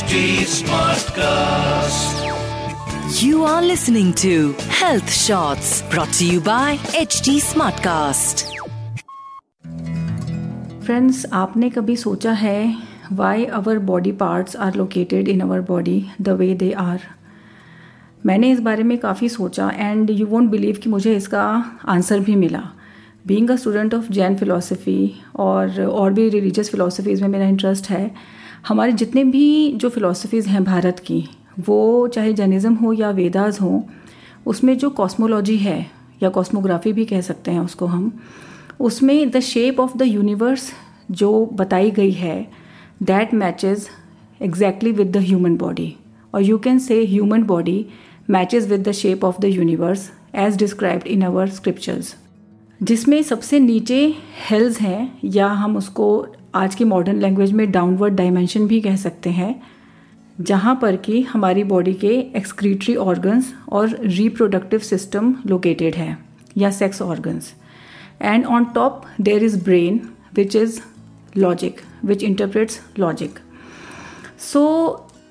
HD Smartcast. You are listening to Health Shots brought to you by HD Smartcast. Friends आपने कभी सोचा है why our body parts are located in our body the way they are मैंने इस बारे में काफ़ी सोचा एंड यू वोंट बिलीव कि मुझे इसका आंसर भी मिला being a student of Jain philosophy और और भी रिलीजियस फ़िलासफ़ीज़ में मेरा इंटरेस्ट है हमारे जितने भी जो फ़िलासफ़ीज़ हैं भारत की, वो चाहे जैनिज़्म हो या वेदाज हो, उसमें जो कॉस्मोलॉजी है, या कॉस्मोग्राफी भी कह सकते हैं उसको हम, उसमें the shape of the universe जो बताई गई है that matches exactly with the human body और you can say human body matches with the shape of the universe as described in our scriptures जिसमें सबसे नीचे हेल्स हैं, या हम उसको आज की मॉडर्न लैंग्वेज में डाउनवर्ड डायमेंशन भी कह सकते हैं, जहाँ पर कि हमारी बॉडी के एक्सक्रीटरी ऑर्गन्स और रिप्रोडक्टिव सिस्टम लोकेटेड है, या sex organs and on top there is brain which is logic which interprets logic so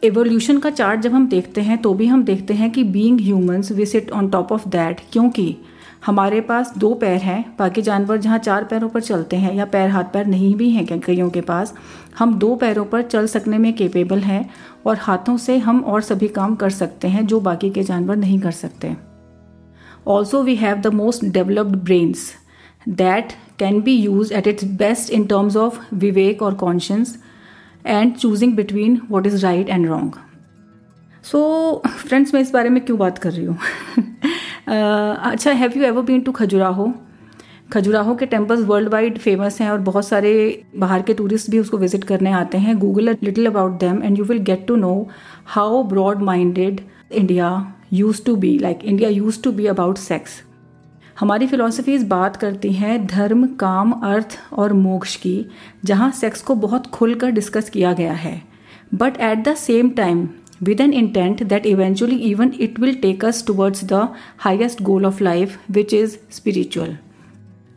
evolution का चार्ट जब हम देखते हैं तो भी हम देखते हैं कि being humans we sit on top of that क्योंकि हमारे पास दो पैर हैं, बाकी जानवर जहाँ चार पैरों पर चलते हैं या पैर हाथ पैर नहीं भी हैं कईयों के पास, हम दो पैरों पर चल सकने में केपेबल हैं और हाथों से हम और सभी काम कर सकते हैं जो बाकी के जानवर नहीं कर सकते। Also we have the most developed brains that can be use at its best in terms of विवेक और conscience and choosing between what is right and wrong so friends मैं इस बारे में क्यों बात कर रही हूँ? अच्छा have you ever been to Khajuraho? Khajuraho के टेम्पल्स वर्ल्ड वाइड फ़ेमस हैं और बहुत सारे बाहर के टूरिस्ट भी उसको विज़िट करने आते हैं। Google little about them and you will get to know how broad minded India use to be like India use to be about sex हमारी फिलोसफीज बात करती हैं धर्म, काम, अर्थ और मोक्ष की, जहाँ सेक्स को बहुत खुलकर डिस्कस किया गया है। But at the same time with an intent that eventually even it will take us towards the highest goal of life which is spiritual.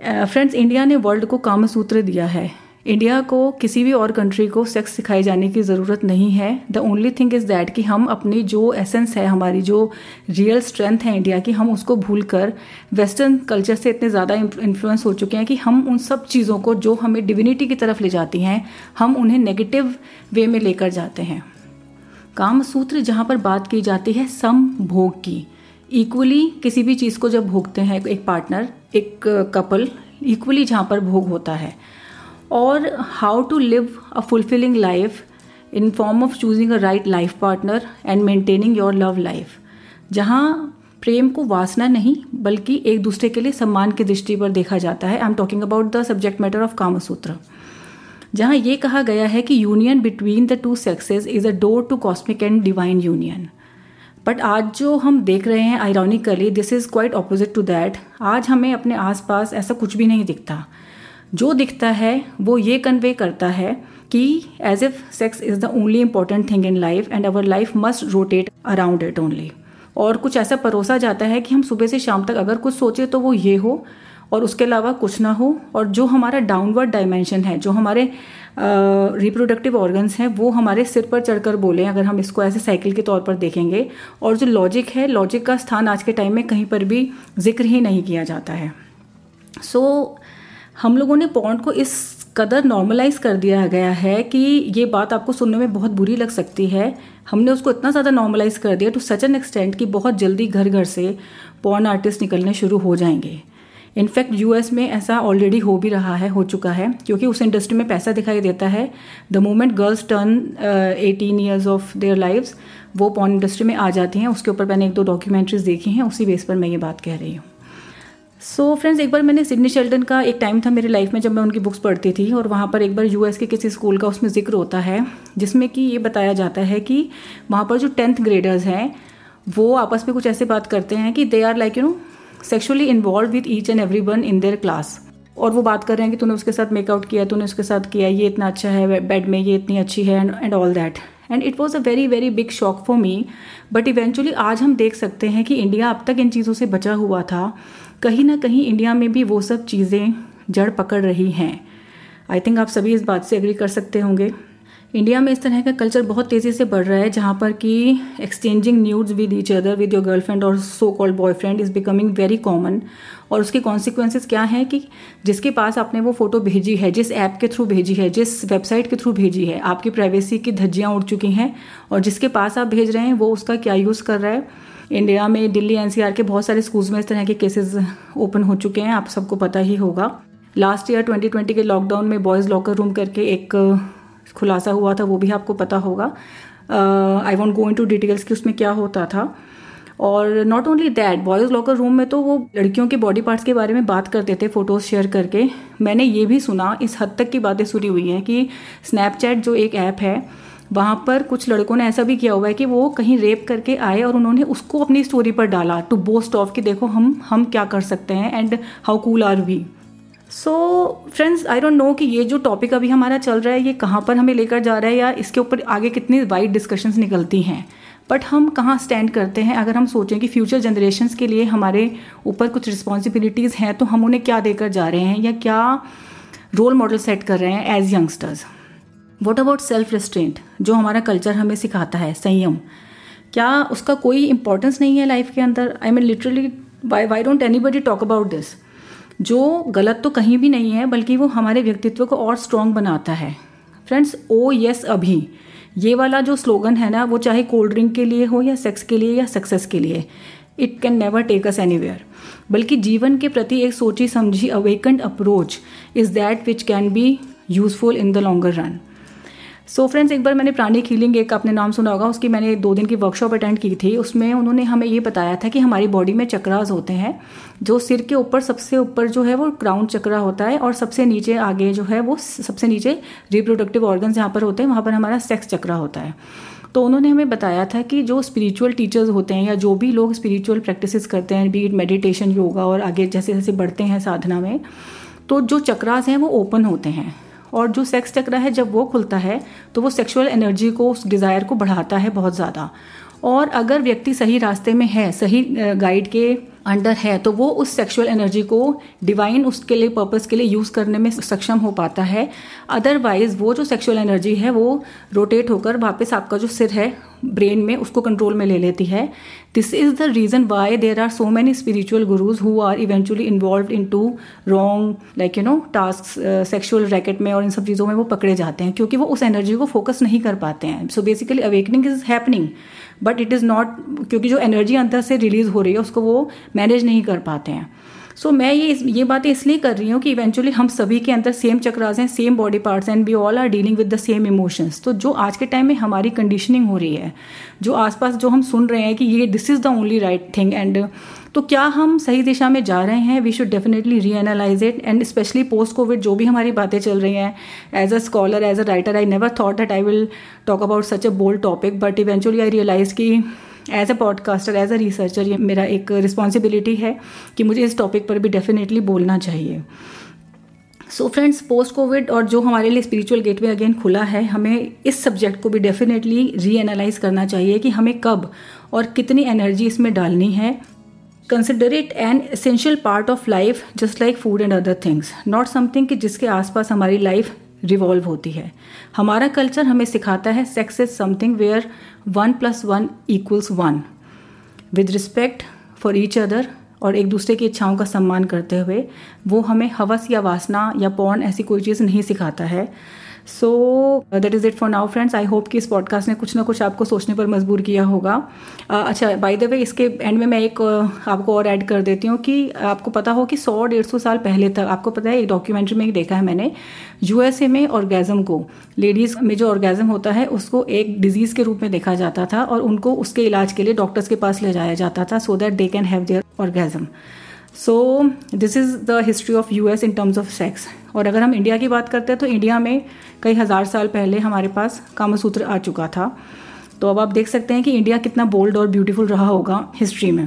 Friends uh, India ने वर्ल्ड को काम सूत्र दिया है। इंडिया को किसी भी और कंट्री को सेक्स सिखाए जाने की ज़रूरत नहीं है। The only thing is that कि हम अपनी जो एसेंस है हमारी जो रियल स्ट्रेंथ है इंडिया की हम उसको भूल कर वेस्टर्न कल्चर से इतने ज़्यादा इन्फ्लुएंस हो चुके हैं कि हम उन सब चीज़ों को जो हमें डिविनिटी की तरफ़ ले जाती हैं हम उन्हें नेगेटिव वे में लेकर जाते हैं। काम सूत्र जहाँ पर बात की जाती है सम भोग की। इक्वली किसी भी चीज़ को जब भोगते हैं, एक पार्टनर एक कपल इक्वली जहाँ पर भोग होता है। और how to live a fulfilling life in form of choosing a right life partner and maintaining your love life जहाँ प्रेम को वासना नहीं, बल्कि एक दूसरे के लिए सम्मान की दृष्टि पर देखा जाता है। I am talking about the subject matter of Kamasutra. जहाँ ये कहा गया है कि union between the two sexes is a door to cosmic and divine union but आज जो हम देख रहे हैं ironically this is quite opposite to that आज हमें अपने आसपास ऐसा कुछ भी नहीं दिखता. जो दिखता है, वो ये कन्वे करता है कि as if sex is the only important thing in life and our life must rotate around it only और कुछ ऐसा परोसा जाता है कि हम सुबह से शाम तक अगर कुछ सोचे तो वो ये हो और उसके अलावा कुछ ना हो और जो हमारा डाउनवर्ड डायमेंशन है जो हमारे रिप्रोडक्टिव ऑर्गन्स हैं वो हमारे सिर पर चढ़कर बोलें अगर हम इसको ऐसे साइकिल के तौर पर देखेंगे। और जो लॉजिक है लॉजिक का स्थान आज के टाइम में कहीं पर भी ज़िक्र ही नहीं किया जाता है। सो so, हम लोगों ने पॉन्ड को इस कदर नॉर्मलाइज कर दिया गया है कि ये बात आपको सुनने में बहुत बुरी लग सकती है। हमने उसको इतना ज़्यादा नॉर्मलाइज कर दिया टू सच एन एक्सटेंट कि बहुत जल्दी घर घर से पॉर्न आर्टिस्ट निकलने शुरू हो जाएँगे। इनफैक्ट यूएस में ऐसा ऑलरेडी हो भी रहा है हो चुका है क्योंकि उस इंडस्ट्री में पैसा दिखाई देता है। The moment girls turn eighteen years of their lives वो पॉन इंडस्ट्री में आ जाती हैं। उसके ऊपर मैंने एक दो डॉक्यूमेंट्रीज देखी हैं उसी बेस पर मैं ये बात कह रही हूँ। सो so, फ्रेंड्स एक बार मैंने सिडनी शेल्टन का एक टाइम था मेरी लाइफ में जब मैं उनकी बुक्स पढ़ती थी और वहाँ पर एक बार यूएस के किसी स्कूल का उसमें ज़िक्र होता है जिसमें कि ये बताया जाता है कि वहाँ पर जो टेंथ ग्रेडर्स हैं वो आपस में कुछ ऐसे बात करते हैं कि they are like you know sexually involve with each and every one in their class और वो बात कर रहे हैं कि तूने उसके साथ मेकआउट किया तूने उसके साथ किया ये इतना अच्छा है बेड में ये इतनी अच्छी है and all that and it was a very very big shock for me but eventually आज हम देख सकते हैं कि इंडिया अब तक इन चीज़ों से बचा हुआ था। कहीं ना कहीं इंडिया में भी वो सब चीज़ें जड़ पकड़ रही हैं। आई थिंक आप सभी इस बात से एग्री कर सकते होंगे। इंडिया में इस तरह का कल्चर बहुत तेज़ी से बढ़ रहा है, जहाँ पर कि exchanging news with each other with your girlfriend और so called boyfriend is becoming very common और उसके कॉन्सिक्वेंसेज क्या हैं कि जिसके पास आपने वो फ़ोटो भेजी है, जिस ऐप के थ्रू भेजी है, जिस वेबसाइट के थ्रू भेजी है, आपकी प्राइवेसी की धज्जियाँ उड़ चुकी हैं और जिसके पास आप भेज रहे हैं, वो उसका क्या यूज़ कर रहा है? इंडिया में दिल्ली एनसीआर के बहुत सारे स्कूल्स में इस तरह के केसेस ओपन हो चुके हैं, आप सबको पता ही होगा। लास्ट ईयर 2020 के लॉकडाउन में बॉयज़ लॉकर रूम करके एक खुलासा हुआ था, वो भी आपको पता होगा। I won't go into details कि उसमें क्या होता था। और not only that boys locker room में तो वो लड़कियों के बॉडी पार्ट्स के बारे में बात करते थे फ़ोटोज़ शेयर करके। मैंने ये भी सुना, इस हद तक की बातें सुनी हुई हैं कि स्नैपचैट जो एक ऐप है, वहाँ पर कुछ लड़कों ने ऐसा भी किया हुआ है कि वो कहीं रेप करके आए और उन्होंने उसको अपनी स्टोरी पर डाला टू बोस्ट ऑफ़ कि देखो हम हम क्या कर सकते हैं and how cool are we so friends I don't know कि ये जो टॉपिक अभी हमारा चल रहा है, ये कहाँ पर हमें लेकर जा रहा है या इसके ऊपर आगे कितनी वाइड डिस्कशंस निकलती हैं। बट हम कहाँ स्टैंड करते हैं अगर हम सोचें कि फ्यूचर जनरेशन के लिए हमारे ऊपर कुछ रिस्पॉन्सिबिलिटीज़ हैं तो हम उन्हें क्या देकर जा रहे हैं या क्या रोल मॉडल सेट कर रहे हैं as youngsters what about self restraint जो हमारा कल्चर हमें सिखाता है, संयम। क्या उसका कोई इंपॉर्टेंस नहीं है लाइफ के अंदर? I mean literally why why don't anybody talk about this जो गलत तो कहीं भी नहीं है, बल्कि वो हमारे व्यक्तित्व को और स्ट्रॉन्ग बनाता है। फ्रेंड्स ओ यस अभी। ये वाला जो स्लोगन है ना, वो चाहे कोल्ड ड्रिंक के लिए हो या सेक्स के लिए या सक्सेस के लिए it can never take us anywhere बल्कि जीवन के प्रति एक सोची समझी awakened approach is that which can be useful in the longer run so so friends एक बार मैंने प्राणिक हीलिंग एक आपने नाम सुना होगा, उसकी मैंने दो दिन की वर्कशॉप अटेंड की थी। उसमें उन्होंने हमें ये बताया था कि हमारी बॉडी में चक्रास होते हैं, जो सिर के ऊपर सबसे ऊपर जो है वो क्राउन चक्रा होता है और सबसे नीचे आगे जो है वो सबसे नीचे रिप्रोडक्टिव ऑर्गन जहाँ पर होते हैं, वहाँ पर हमारा सेक्स चक्रा होता है। तो उन्होंने हमें बताया था कि जो स्पिरिचुअल टीचर्स होते हैं या जो भी लोग स्पिरिचुअल प्रैक्टिसेस करते हैं बीट मेडिटेशन योगा और आगे जैसे जैसे बढ़ते हैं साधना में तो जो चक्रास हैं वो ओपन होते हैं। और जो सेक्स चक्र है, जब वो खुलता है तो वो सेक्सुअल एनर्जी को, उस डिज़ायर को बढ़ाता है बहुत ज़्यादा। और अगर व्यक्ति सही रास्ते में है, सही गाइड के अंडर है तो वो उस सेक्सुअल एनर्जी को डिवाइन उसके लिए पर्पस के लिए यूज़ करने में सक्षम हो पाता है। अदरवाइज़ वो जो सेक्सुअल एनर्जी है, वो रोटेट होकर वापस आपका जो सिर है ब्रेन में, उसको कंट्रोल में ले लेती है। This is the reason why there are so many spiritual gurus who are eventually involve into wrong like you know task sexual racket में और इन सब चीज़ों में वो पकड़े जाते हैं, क्योंकि वो उस एनर्जी को फोकस नहीं कर पाते हैं। So basically awakening is happening but it is not क्योंकि जो एनर्जी अंदर से रिलीज़ हो रही है, उसको वो मैनेज नहीं कर पाते हैं। सो so, मैं ये ये बातें इसलिए कर रही हूँ कि इवेंचुअली हम सभी के अंदर सेम चक्रास हैं same body parts and we all are dealing with the same emotions तो जो आज के टाइम में हमारी कंडीशनिंग हो रही है जो आसपास जो हम सुन रहे हैं कि ये this is the only right thing and तो क्या हम सही दिशा में जा रहे हैं? We should definitely reanalyse it and specially post Covid जो भी हमारी बातें चल रही हैं as a scholar as a writer I never thought that I will talk about such a bold topic but eventually I realise की as a podcaster as a researcher ये मेरा एक रिस्पॉन्सिबिलिटी है कि मुझे इस टॉपिक पर भी डेफिनेटली बोलना चाहिए। सो फ्रेंड्स पोस्ट कोविड और जो हमारे लिए स्पिरिचुअल गेटवे अगेन खुला है, हमें इस सब्जेक्ट को भी डेफिनेटली री एनालाइज करना चाहिए कि हमें कब और कितनी एनर्जी इसमें डालनी है। Consider it an essential part of life just like food and other things not something कि जिसके आसपास हमारी लाइफ रिवॉल्व होती है। हमारा कल्चर हमें सिखाता है sex is something where one plus one equals one with respect for each other और एक दूसरे की इच्छाओं का सम्मान करते हुए, वो हमें हवस या वासना या पौन ऐसी कोई चीज़ नहीं सिखाता है। So that is it for now friends I hope कि इस पॉडकास्ट ने कुछ ना कुछ आपको सोचने पर मजबूर किया होगा। Uh, अच्छा बाय द वे इसके एंड में मैं एक uh, आपको और ऐड कर देती हूँ कि आपको पता हो कि सौ डेढ़ सौ साल पहले तक आपको पता है एक डॉक्यूमेंट्री में एक देखा है मैंने यूएसए में ऑर्गेजम को। लेडीज़ में जो ऑर्गेजम होता है उसको एक डिज़ीज़ के रूप में देखा जाता था और उनको उसके इलाज के लिए डॉक्टर्स के पास ले जाया जाता था so that they can have their orgasm so this is the history of US in terms of sex और अगर हम इंडिया की बात करते हैं तो इंडिया में कई हज़ार साल पहले हमारे पास कामसूत्र आ चुका था। तो अब आप देख सकते हैं कि इंडिया कितना बोल्ड और ब्यूटीफुल रहा होगा हिस्ट्री में।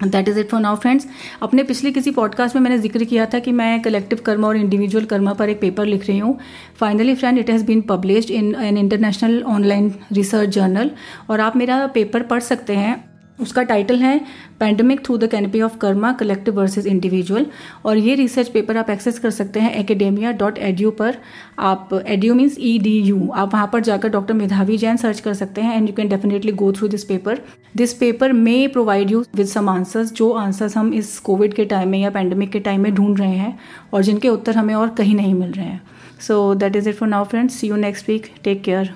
That is it for now friends अपने पिछले किसी पॉडकास्ट में मैंने ज़िक्र किया था कि मैं कलेक्टिव कर्मा और इंडिविजुअल कर्मा पर एक पेपर लिख रही हूँ। Finally friend it has been published in an international online research journal और आप मेरा पेपर पढ़ सकते हैं। उसका टाइटल है pandemic through the canopy of karma collective versus individual और ये रिसर्च पेपर आप एक्सेस कर सकते हैं एकेडेमिया डॉट एड्यू पर. आप edu means E D U आप वहाँ पर जाकर डॉक्टर मेधावी जैन सर्च कर सकते हैं and you can definitely go through this paper this paper may provide you with some answers जो आंसर्स हम इस कोविड के टाइम में या पैंडमिक के टाइम में ढूंढ रहे हैं और जिनके उत्तर हमें और कहीं नहीं मिल रहे हैं. So that is it for now friends see you next week take care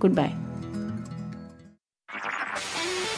goodbye